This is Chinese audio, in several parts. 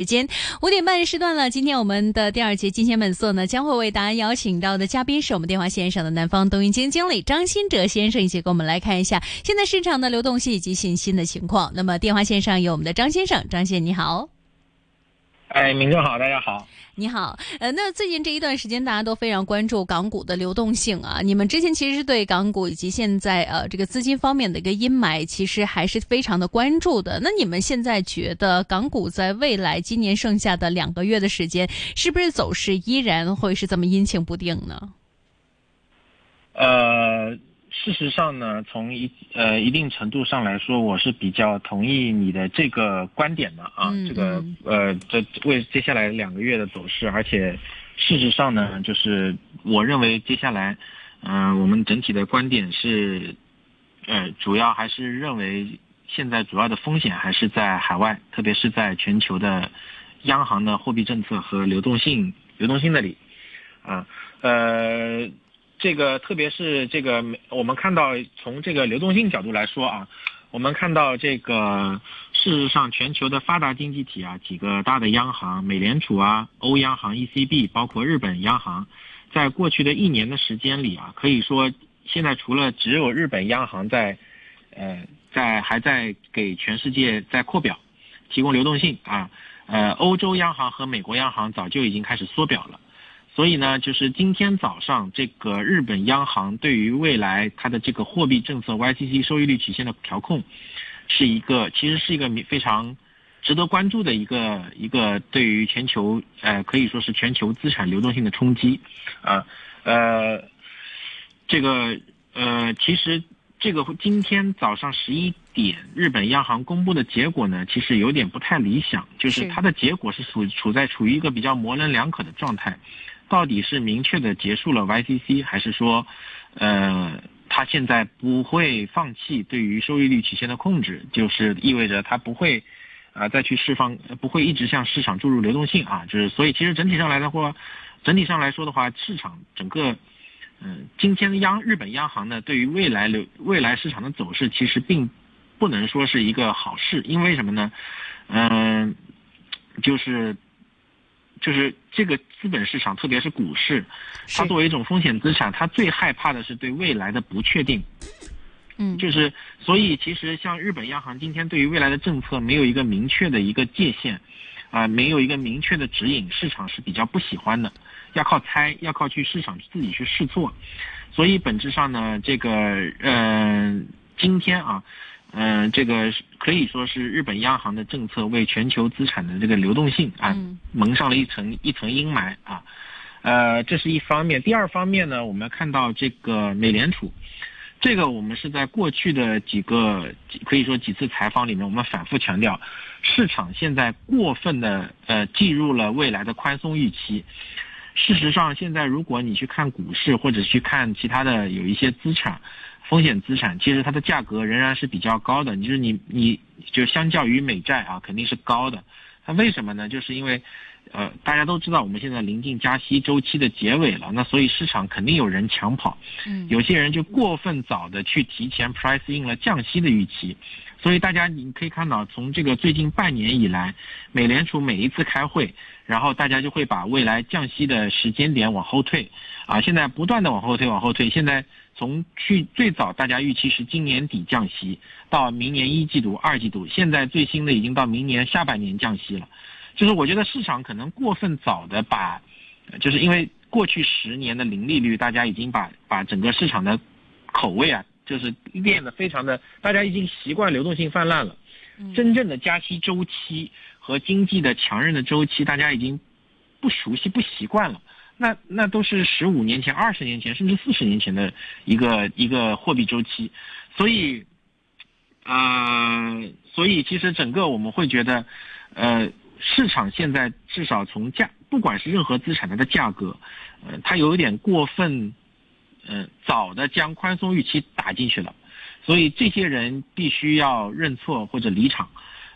时间五点半时段了，今天我们的第二节《金钱本色》呢，将会为大家邀请到的嘉宾是我们电话线上的南方东云基金经理张新哲先生，一起跟我们来看一下现在市场的流动性以及信心的情况。那么电话线上有我们的张先生，张先生你好。哎，明正好，大家好，你好。呃，那最近这一段时间，大家都非常关注港股的流动性啊。你们之前其实是对港股以及现在呃这个资金方面的一个阴霾，其实还是非常的关注的。那你们现在觉得港股在未来今年剩下的两个月的时间，是不是走势依然会是这么阴晴不定呢？呃。事实上呢，从一呃一定程度上来说，我是比较同意你的这个观点的啊。这个呃，这为接下来两个月的走势，而且事实上呢，就是我认为接下来，嗯，我们整体的观点是，呃，主要还是认为现在主要的风险还是在海外，特别是在全球的央行的货币政策和流动性流动性那里，啊，呃。这个特别是这个，我们看到从这个流动性角度来说啊，我们看到这个事实上全球的发达经济体啊，几个大的央行，美联储啊、欧央行、ECB，包括日本央行，在过去的一年的时间里啊，可以说现在除了只有日本央行在，呃，在还在给全世界在扩表，提供流动性啊，呃，欧洲央行和美国央行早就已经开始缩表了。所以呢，就是今天早上这个日本央行对于未来它的这个货币政策 YCC 收益率曲线的调控，是一个其实是一个非常值得关注的一个一个对于全球呃可以说是全球资产流动性的冲击啊呃这个呃其实这个今天早上十一点日本央行公布的结果呢，其实有点不太理想，就是它的结果是处处在处于一个比较模棱两可的状态。到底是明确的结束了 YCC，还是说，呃，他现在不会放弃对于收益率曲线的控制，就是意味着他不会，啊，再去释放，不会一直向市场注入流动性啊，就是所以其实整体上来的话，整体上来说的话，市场整个，嗯，今天央日本央行呢，对于未来流未来市场的走势，其实并不能说是一个好事，因为什么呢？嗯，就是。就是这个资本市场，特别是股市，它作为一种风险资产，它最害怕的是对未来的不确定。嗯，就是所以其实像日本央行今天对于未来的政策没有一个明确的一个界限，啊，没有一个明确的指引，市场是比较不喜欢的，要靠猜，要靠去市场自己去试错。所以本质上呢，这个嗯，今天啊。嗯，这个可以说是日本央行的政策为全球资产的这个流动性啊蒙上了一层一层阴霾啊，呃，这是一方面。第二方面呢，我们看到这个美联储，这个我们是在过去的几个可以说几次采访里面，我们反复强调，市场现在过分的呃进入了未来的宽松预期。事实上，现在如果你去看股市或者去看其他的有一些资产。风险资产其实它的价格仍然是比较高的，就是你你就相较于美债啊肯定是高的，它为什么呢？就是因为，呃大家都知道我们现在临近加息周期的结尾了，那所以市场肯定有人抢跑，嗯，有些人就过分早的去提前 price in 了降息的预期，所以大家你可以看到从这个最近半年以来，美联储每一次开会，然后大家就会把未来降息的时间点往后退，啊现在不断的往后退往后退，现在。从去最早大家预期是今年底降息，到明年一季度、二季度，现在最新的已经到明年下半年降息了。就是我觉得市场可能过分早的把，就是因为过去十年的零利率，大家已经把把整个市场的口味啊，就是变得非常的，大家已经习惯流动性泛滥了。真正的加息周期和经济的强韧的周期，大家已经不熟悉、不习惯了。那那都是十五年前、二十年前，甚至四十年前的一个一个货币周期，所以，呃，所以其实整个我们会觉得，呃，市场现在至少从价，不管是任何资产它的价格，呃，它有点过分，呃，早的将宽松预期打进去了，所以这些人必须要认错或者离场。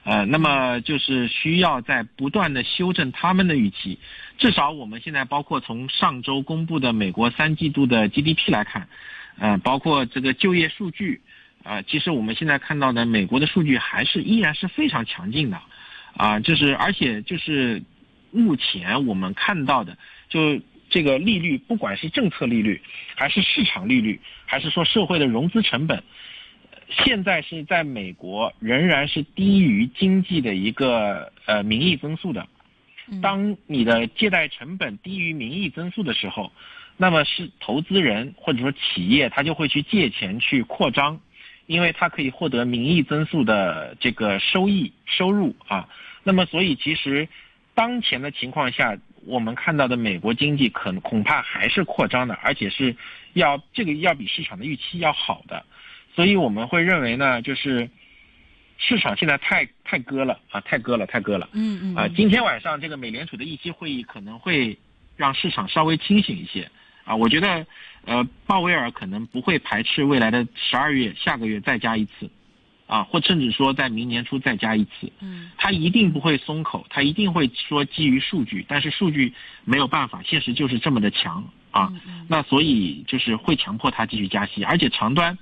呃，那么就是需要在不断的修正他们的预期，至少我们现在包括从上周公布的美国三季度的 GDP 来看，呃，包括这个就业数据，呃，其实我们现在看到的美国的数据还是依然是非常强劲的，啊，就是而且就是目前我们看到的，就这个利率，不管是政策利率，还是市场利率，还是说社会的融资成本，现在是在美国仍然是低于经济的一个呃名义增速的。当你的借贷成本低于名义增速的时候，那么是投资人或者说企业，他就会去借钱去扩张，因为他可以获得名义增速的这个收益收入啊。那么所以其实当前的情况下，我们看到的美国经济可能恐怕还是扩张的，而且是要这个要比市场的预期要好的。所以我们会认为呢，就是。市场现在太太割了啊，太割了，太割了。嗯嗯。啊，今天晚上这个美联储的议息会议可能会让市场稍微清醒一些啊。我觉得，呃，鲍威尔可能不会排斥未来的十二月下个月再加一次，啊，或甚至说在明年初再加一次。嗯。他一定不会松口，他一定会说基于数据，但是数据没有办法，现实就是这么的强啊。那所以就是会强迫他继续加息，而且长端。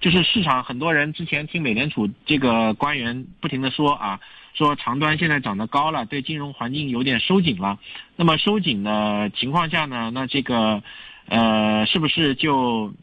就是市场很多人之前听美联储这个官员不停的说啊，说长端现在涨得高了，对金融环境有点收紧了。那么收紧的情况下呢，那这个，呃，是不是就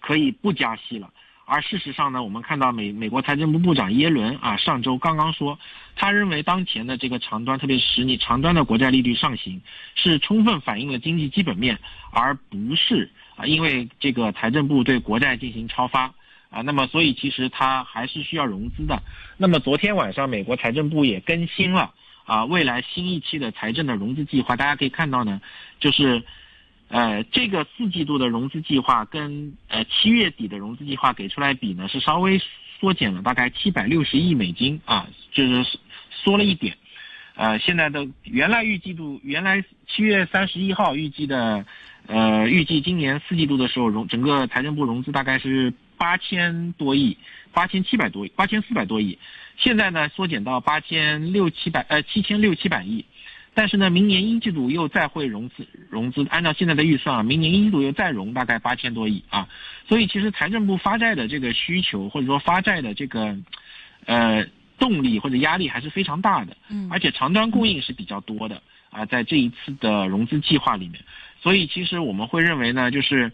可以不加息了？而事实上呢，我们看到美美国财政部部长耶伦啊，上周刚刚说，他认为当前的这个长端，特别是十年长端的国债利率上行，是充分反映了经济基本面，而不是。啊，因为这个财政部对国债进行超发啊，那么所以其实它还是需要融资的。那么昨天晚上美国财政部也更新了啊，未来新一期的财政的融资计划，大家可以看到呢，就是，呃，这个四季度的融资计划跟呃七月底的融资计划给出来比呢，是稍微缩减了大概七百六十亿美金啊，就是缩了一点。呃，现在的原来预计度，原来七月三十一号预计的，呃，预计今年四季度的时候融整个财政部融资大概是八千多亿，八千七百多亿，八千四百多亿，现在呢缩减到八千六七百呃七千六七百亿，但是呢明年一季度又再会融资融资，按照现在的预算啊，明年一季度又再融大概八千多亿啊，所以其实财政部发债的这个需求或者说发债的这个，呃。动力或者压力还是非常大的，嗯，而且长端供应是比较多的啊，在这一次的融资计划里面，所以其实我们会认为呢，就是，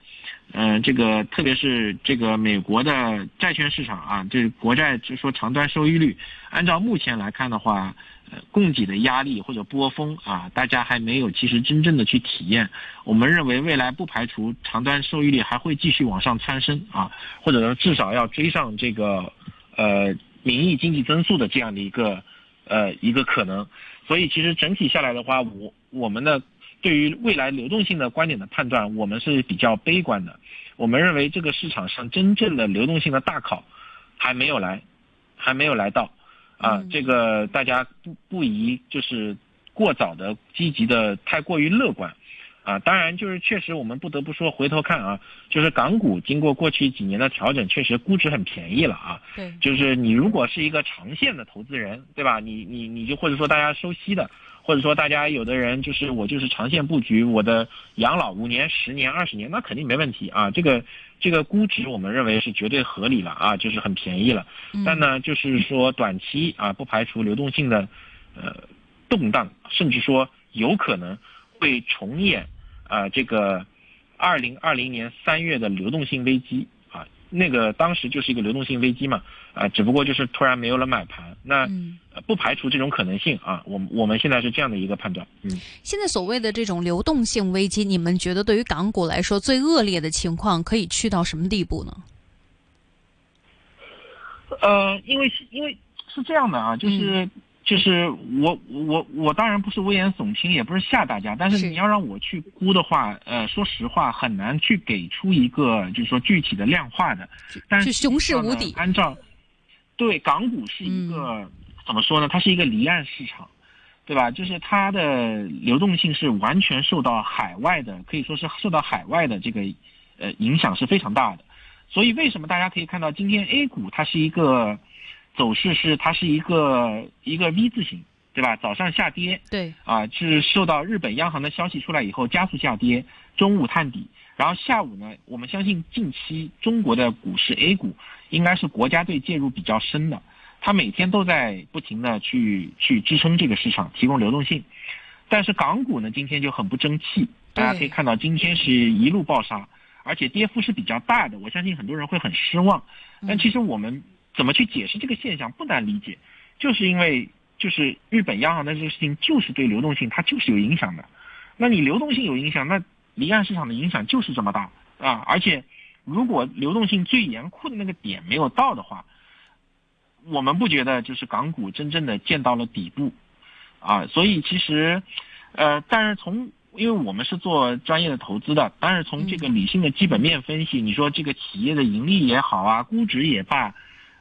嗯，这个特别是这个美国的债券市场啊，就是国债就说长端收益率，按照目前来看的话，呃，供给的压力或者波峰啊，大家还没有其实真正的去体验。我们认为未来不排除长端收益率还会继续往上蹿升啊，或者说至少要追上这个，呃。名义经济增速的这样的一个，呃，一个可能，所以其实整体下来的话，我我们的对于未来流动性的观点的判断，我们是比较悲观的。我们认为这个市场上真正的流动性的大考还没有来，还没有来到，啊，这个大家不不宜就是过早的积极的太过于乐观。啊，当然，就是确实，我们不得不说，回头看啊，就是港股经过过去几年的调整，确实估值很便宜了啊。对，就是你如果是一个长线的投资人，对吧？你你你就或者说大家收息的，或者说大家有的人就是我就是长线布局，我的养老五年、十年、二十年，那肯定没问题啊。这个这个估值我们认为是绝对合理了啊，就是很便宜了。但呢，就是说短期啊，不排除流动性的呃动荡，甚至说有可能。会重演，啊，这个二零二零年三月的流动性危机啊，那个当时就是一个流动性危机嘛，啊，只不过就是突然没有了买盘，那不排除这种可能性啊，我我们现在是这样的一个判断，嗯。现在所谓的这种流动性危机，你们觉得对于港股来说最恶劣的情况可以去到什么地步呢？呃，因为因为是这样的啊，就是。就是我我我当然不是危言耸听，也不是吓大家，但是你要让我去估的话，呃，说实话很难去给出一个就是说具体的量化的。但是熊市无底。按照，对港股是一个怎么说呢？它是一个离岸市场，对吧？就是它的流动性是完全受到海外的，可以说是受到海外的这个呃影响是非常大的。所以为什么大家可以看到今天 A 股它是一个？走势是它是一个一个 V 字形，对吧？早上下跌，对，啊，是受到日本央行的消息出来以后加速下跌，中午探底，然后下午呢，我们相信近期中国的股市 A 股应该是国家队介入比较深的，它每天都在不停的去去支撑这个市场，提供流动性。但是港股呢，今天就很不争气，大家可以看到今天是一路暴杀，而且跌幅是比较大的，我相信很多人会很失望。但其实我们怎么去解释这个现象不难理解，就是因为就是日本央行的这个事情就是对流动性它就是有影响的，那你流动性有影响，那离岸市场的影响就是这么大。啊！而且如果流动性最严酷的那个点没有到的话，我们不觉得就是港股真正的见到了底部，啊，所以其实，呃，但是从因为我们是做专业的投资的，但是从这个理性的基本面分析，你说这个企业的盈利也好啊，估值也罢，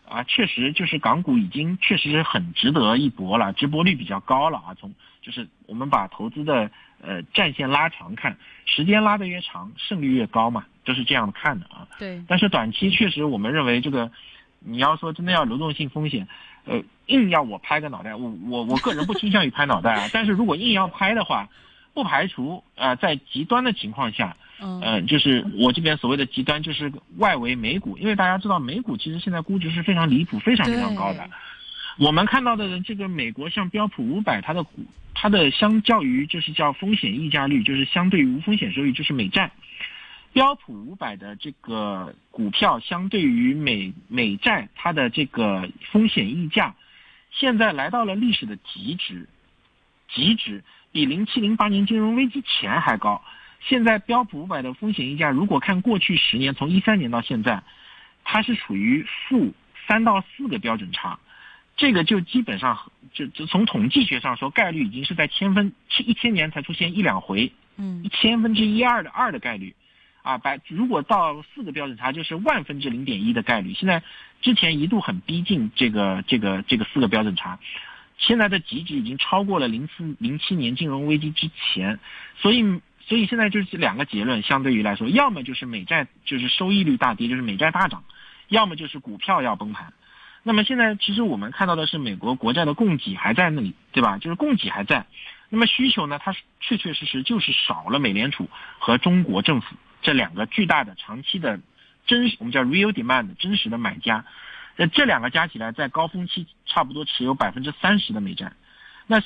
啊，确实就是港股已经确实是很值得一搏了，直播率比较高了啊。从就是我们把投资的呃战线拉长看，时间拉得越长，胜率越高嘛，就是这样看的啊。对。但是短期确实我们认为这个。你要说真的要流动性风险，呃，硬要我拍个脑袋，我我我个人不倾向于拍脑袋啊。但是如果硬要拍的话，不排除啊，在极端的情况下，嗯，就是我这边所谓的极端，就是外围美股，因为大家知道美股其实现在估值是非常离谱、非常非常高的。我们看到的这个美国像标普五百，它的股，它的相较于就是叫风险溢价率，就是相对于无风险收益，就是美债。标普五百的这个股票相对于美美债，它的这个风险溢价，现在来到了历史的极值，极值比零七零八年金融危机前还高。现在标普五百的风险溢价，如果看过去十年，从一三年到现在，它是处于负三到四个标准差，这个就基本上就就从统计学上说，概率已经是在千分是一千年才出现一两回，嗯，一千分之一二的二的概率。啊，百如果到四个标准差，就是万分之零点一的概率。现在之前一度很逼近这个这个这个四个标准差，现在的极值已经超过了零四零七年金融危机之前，所以所以现在就是两个结论，相对于来说，要么就是美债就是收益率大跌，就是美债大涨，要么就是股票要崩盘。那么现在其实我们看到的是美国国债的供给还在那里，对吧？就是供给还在，那么需求呢，它是确确实实就是少了美联储和中国政府。这两个巨大的长期的真实，我们叫 real demand 真实的买家，那这两个加起来在高峰期差不多持有百分之三十的美债，那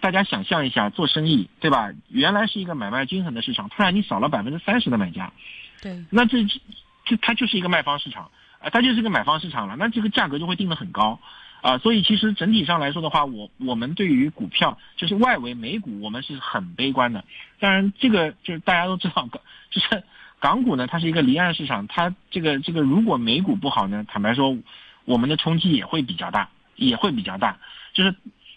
大家想象一下做生意对吧？原来是一个买卖均衡的市场，突然你少了百分之三十的买家，对，那这这它就是一个卖方市场啊，它就是个买方市场了，那这个价格就会定得很高啊，所以其实整体上来说的话，我我们对于股票就是外围美股我们是很悲观的，当然这个就是大家都知道，就是。港股呢，它是一个离岸市场，它这个这个如果美股不好呢，坦白说，我们的冲击也会比较大，也会比较大。就是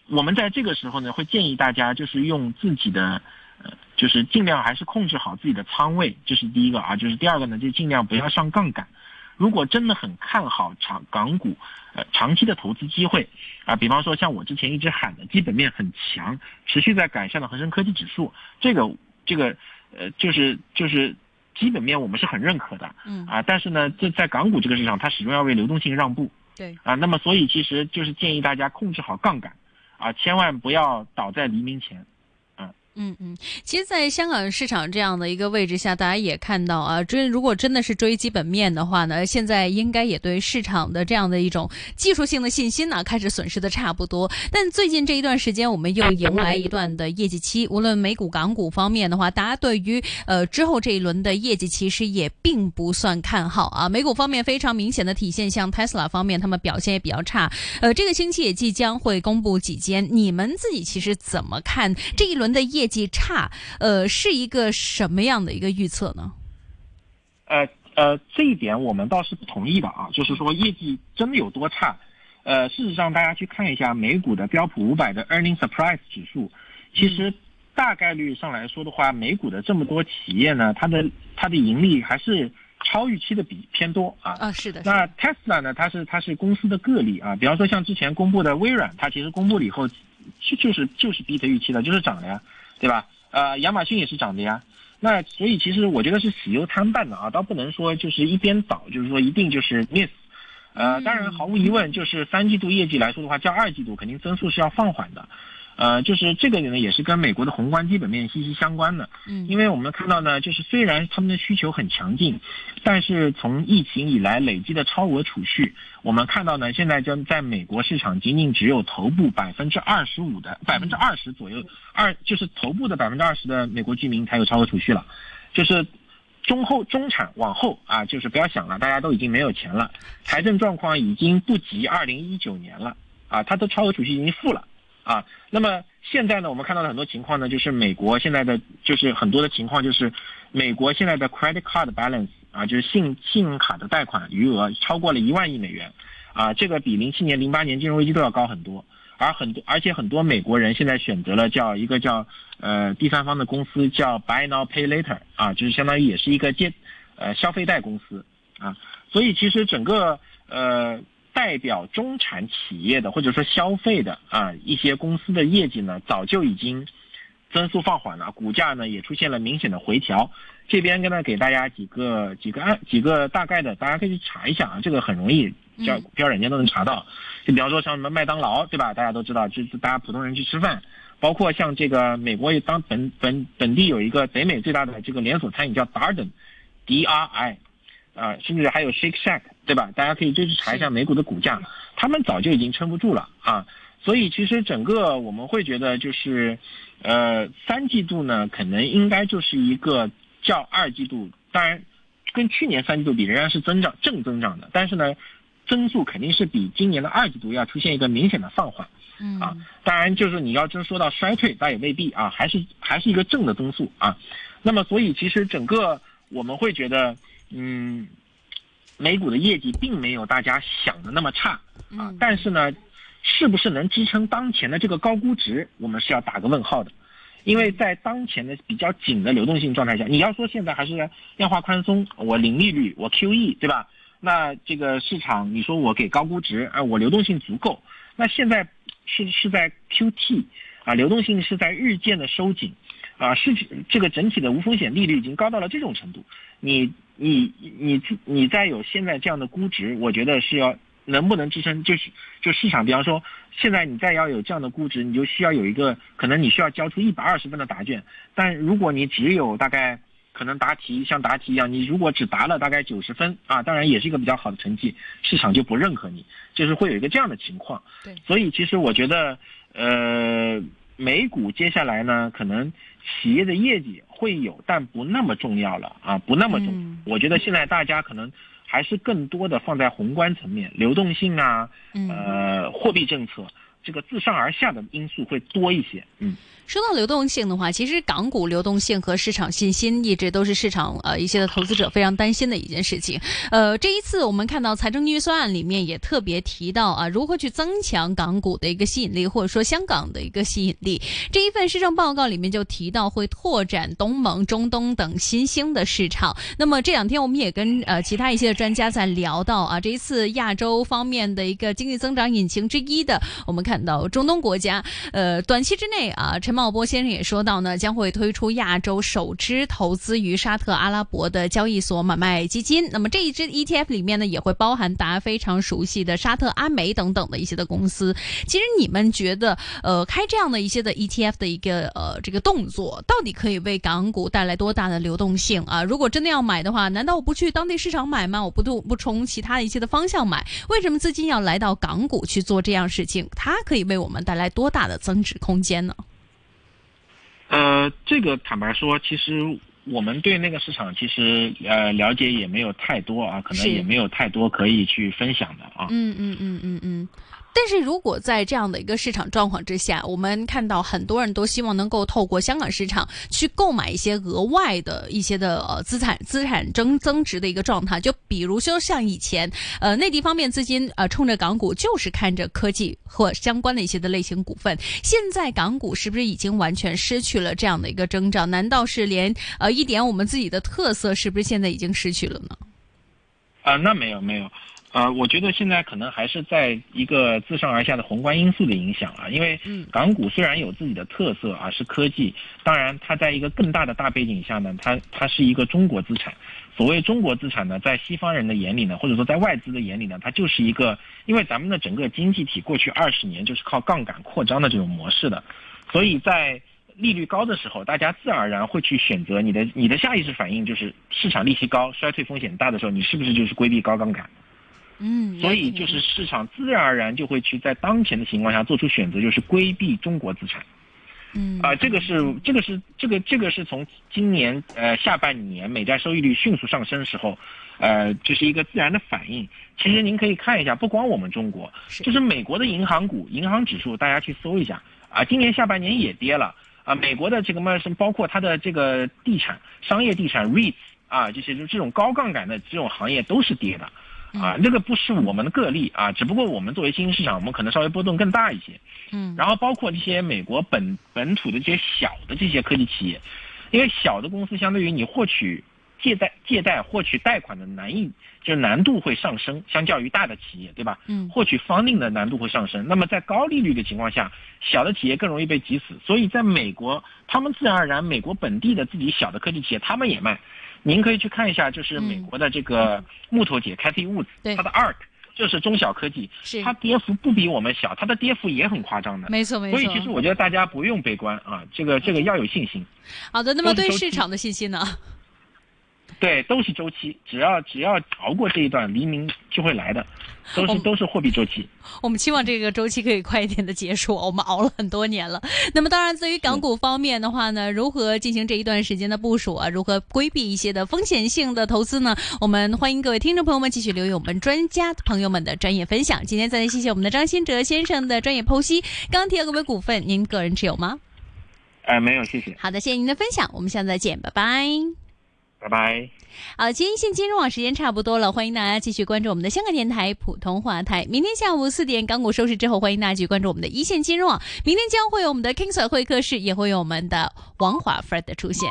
我们在这个时候呢，会建议大家就是用自己的，呃，就是尽量还是控制好自己的仓位，这是第一个啊。就是第二个呢，就尽量不要上杠杆。如果真的很看好长港股，呃，长期的投资机会啊，比方说像我之前一直喊的基本面很强，持续在改善的恒生科技指数，这个这个呃，就是就是。基本面我们是很认可的，嗯啊，但是呢，这在港股这个市场，它始终要为流动性让步，对啊，那么所以其实就是建议大家控制好杠杆，啊，千万不要倒在黎明前。嗯嗯，其实，在香港市场这样的一个位置下，大家也看到啊，追如果真的是追基本面的话呢，现在应该也对市场的这样的一种技术性的信心呢，开始损失的差不多。但最近这一段时间，我们又迎来一段的业绩期，无论美股、港股方面的话，大家对于呃之后这一轮的业绩其实也并不算看好啊。美股方面非常明显的体现，像 Tesla 方面，他们表现也比较差。呃，这个星期也即将会公布几间，你们自己其实怎么看这一轮的业？绩差，呃，是一个什么样的一个预测呢？呃呃，这一点我们倒是不同意的啊，就是说业绩真的有多差？呃，事实上大家去看一下美股的标普五百的 earning surprise 指数，其实大概率上来说的话，美股的这么多企业呢，它的它的盈利还是超预期的比偏多啊。啊，是的。那 Tesla 呢，它是它是公司的个例啊，比方说像之前公布的微软，它其实公布了以后就就是就是低的预期的，就是涨了呀。对吧？呃，亚马逊也是涨的呀。那所以其实我觉得是喜忧参半的啊，倒不能说就是一边倒，就是说一定就是 miss。呃，当然毫无疑问，就是三季度业绩来说的话，较二季度肯定增速是要放缓的。呃，就是这个呢，也是跟美国的宏观基本面息息相关的。嗯，因为我们看到呢，就是虽然他们的需求很强劲，但是从疫情以来累积的超额储蓄，我们看到呢，现在将在美国市场仅仅只有头部百分之二十五的百分之二十左右，二就是头部的百分之二十的美国居民才有超额储蓄了，就是中后中产往后啊，就是不要想了，大家都已经没有钱了，财政状况已经不及二零一九年了啊，他的超额储蓄已经负了。啊，那么现在呢，我们看到的很多情况呢，就是美国现在的就是很多的情况，就是美国现在的 credit card balance 啊，就是信信用卡的贷款余额超过了一万亿美元，啊，这个比零七年、零八年金融危机都要高很多。而很多，而且很多美国人现在选择了叫一个叫呃第三方的公司叫 buy now pay later 啊，就是相当于也是一个借呃消费贷公司啊，所以其实整个呃。代表中产企业的或者说消费的啊一些公司的业绩呢，早就已经增速放缓了，股价呢也出现了明显的回调。这边跟呢给大家几个几个案几个大概的，大家可以去查一下啊，这个很容易，交标软件都能查到。就比方说像什么麦当劳，对吧？大家都知道，就是大家普通人去吃饭，包括像这个美国当本本本地有一个北美最大的这个连锁餐饮叫 Darden，D R I。啊，甚至还有 Shake Shack，对吧？大家可以就去查一下美股的股价，他们早就已经撑不住了啊。所以其实整个我们会觉得就是，呃，三季度呢，可能应该就是一个较二季度，当然跟去年三季度比仍然是增长正增长的，但是呢，增速肯定是比今年的二季度要出现一个明显的放缓。嗯啊，当然就是你要真说到衰退，倒也未必啊，还是还是一个正的增速啊。那么所以其实整个我们会觉得。嗯，美股的业绩并没有大家想的那么差啊，但是呢，是不是能支撑当前的这个高估值，我们是要打个问号的。因为在当前的比较紧的流动性状态下，你要说现在还是量化宽松，我零利率，我 QE，对吧？那这个市场，你说我给高估值，啊，我流动性足够，那现在是是在 QT 啊，流动性是在日渐的收紧啊，是这个整体的无风险利率已经高到了这种程度，你。你你你再有现在这样的估值，我觉得是要能不能支撑，就是就市场，比方说现在你再要有这样的估值，你就需要有一个可能你需要交出一百二十分的答卷，但如果你只有大概可能答题像答题一样，你如果只答了大概九十分啊，当然也是一个比较好的成绩，市场就不认可你，就是会有一个这样的情况。对，所以其实我觉得，呃，美股接下来呢，可能企业的业绩。会有，但不那么重要了啊，不那么重。我觉得现在大家可能还是更多的放在宏观层面，流动性啊，呃，货币政策。这个自上而下的因素会多一些。嗯，说到流动性的话，其实港股流动性和市场信心一直都是市场呃一些的投资者非常担心的一件事情。呃，这一次我们看到财政预算案里面也特别提到啊，如何去增强港股的一个吸引力，或者说香港的一个吸引力。这一份施政报告里面就提到会拓展东盟、中东等新兴的市场。那么这两天我们也跟呃其他一些的专家在聊到啊，这一次亚洲方面的一个经济增长引擎之一的，我们。看到中东国家，呃，短期之内啊，陈茂波先生也说到呢，将会推出亚洲首支投资于沙特阿拉伯的交易所买卖基金。那么这一支 ETF 里面呢，也会包含大家非常熟悉的沙特阿美等等的一些的公司。其实你们觉得，呃，开这样的一些的 ETF 的一个呃这个动作，到底可以为港股带来多大的流动性啊？如果真的要买的话，难道我不去当地市场买吗？我不不不从其他的一些的方向买？为什么资金要来到港股去做这样事情？它可以为我们带来多大的增值空间呢？呃，这个坦白说，其实我们对那个市场其实呃了解也没有太多啊，可能也没有太多可以去分享的啊。嗯嗯嗯嗯嗯。但是如果在这样的一个市场状况之下，我们看到很多人都希望能够透过香港市场去购买一些额外的一些的呃资产资产增增值的一个状态。就比如说像以前呃内地方面资金呃冲着港股就是看着科技或相关的一些的类型股份，现在港股是不是已经完全失去了这样的一个征兆？难道是连呃一点我们自己的特色是不是现在已经失去了呢？啊，那没有没有。呃，我觉得现在可能还是在一个自上而下的宏观因素的影响啊，因为港股虽然有自己的特色啊，是科技，当然它在一个更大的大背景下呢，它它是一个中国资产。所谓中国资产呢，在西方人的眼里呢，或者说在外资的眼里呢，它就是一个，因为咱们的整个经济体过去二十年就是靠杠杆扩张的这种模式的，所以在利率高的时候，大家自然而然会去选择你的你的下意识反应就是市场利息高、衰退风险大的时候，你是不是就是规避高杠杆？嗯，所以就是市场自然而然就会去在当前的情况下做出选择，就是规避中国资产。嗯啊，这个是这个是这个这个是从今年呃下半年美债收益率迅速上升时候，呃，就是一个自然的反应。其实您可以看一下，不光我们中国，就是美国的银行股、银行指数，大家去搜一下啊，今年下半年也跌了啊。美国的这个嘛什么，包括它的这个地产、商业地产 REITs 啊，这些就这种高杠杆的这种行业都是跌的。啊，这个不是我们的个例啊，只不过我们作为新兴市场，我们可能稍微波动更大一些。嗯，然后包括这些美国本本土的这些小的这些科技企业，因为小的公司相对于你获取借贷、借贷获取贷款的难易，就是难度会上升，相较于大的企业，对吧？嗯，获取 funding 的难度会上升。那么在高利率的情况下，小的企业更容易被挤死。所以在美国，他们自然而然，美国本地的自己小的科技企业，他们也卖。您可以去看一下，就是美国的这个木头姐 Cathy Woods，它的 ARK 就是中小科技，它跌幅不比我们小，它的跌幅也很夸张的。没错没错。所以其实我觉得大家不用悲观啊，这个这个要有信心。好的，那么对市场的信心呢？对，都是周期，只要只要熬过这一段，黎明就会来的，都是都是货币周期。我们期望这个周期可以快一点的结束，我们熬了很多年了。那么当然，对于港股方面的话呢，如何进行这一段时间的部署啊？如何规避一些的风险性的投资呢？我们欢迎各位听众朋友们继续留意我们专家朋友们的专业分享。今天再次谢谢我们的张新哲先生的专业剖析。钢铁各位股份，您个人持有吗？哎，没有，谢谢。好的，谢谢您的分享，我们下次再见，拜拜。拜拜。好，今天线金融网时间差不多了，欢迎大家继续关注我们的香港电台普通话台。明天下午四点港股收市之后，欢迎大家继续关注我们的一线金融网。明天将会有我们的 King Sir 会客室，也会有我们的王华 Fred 的出现。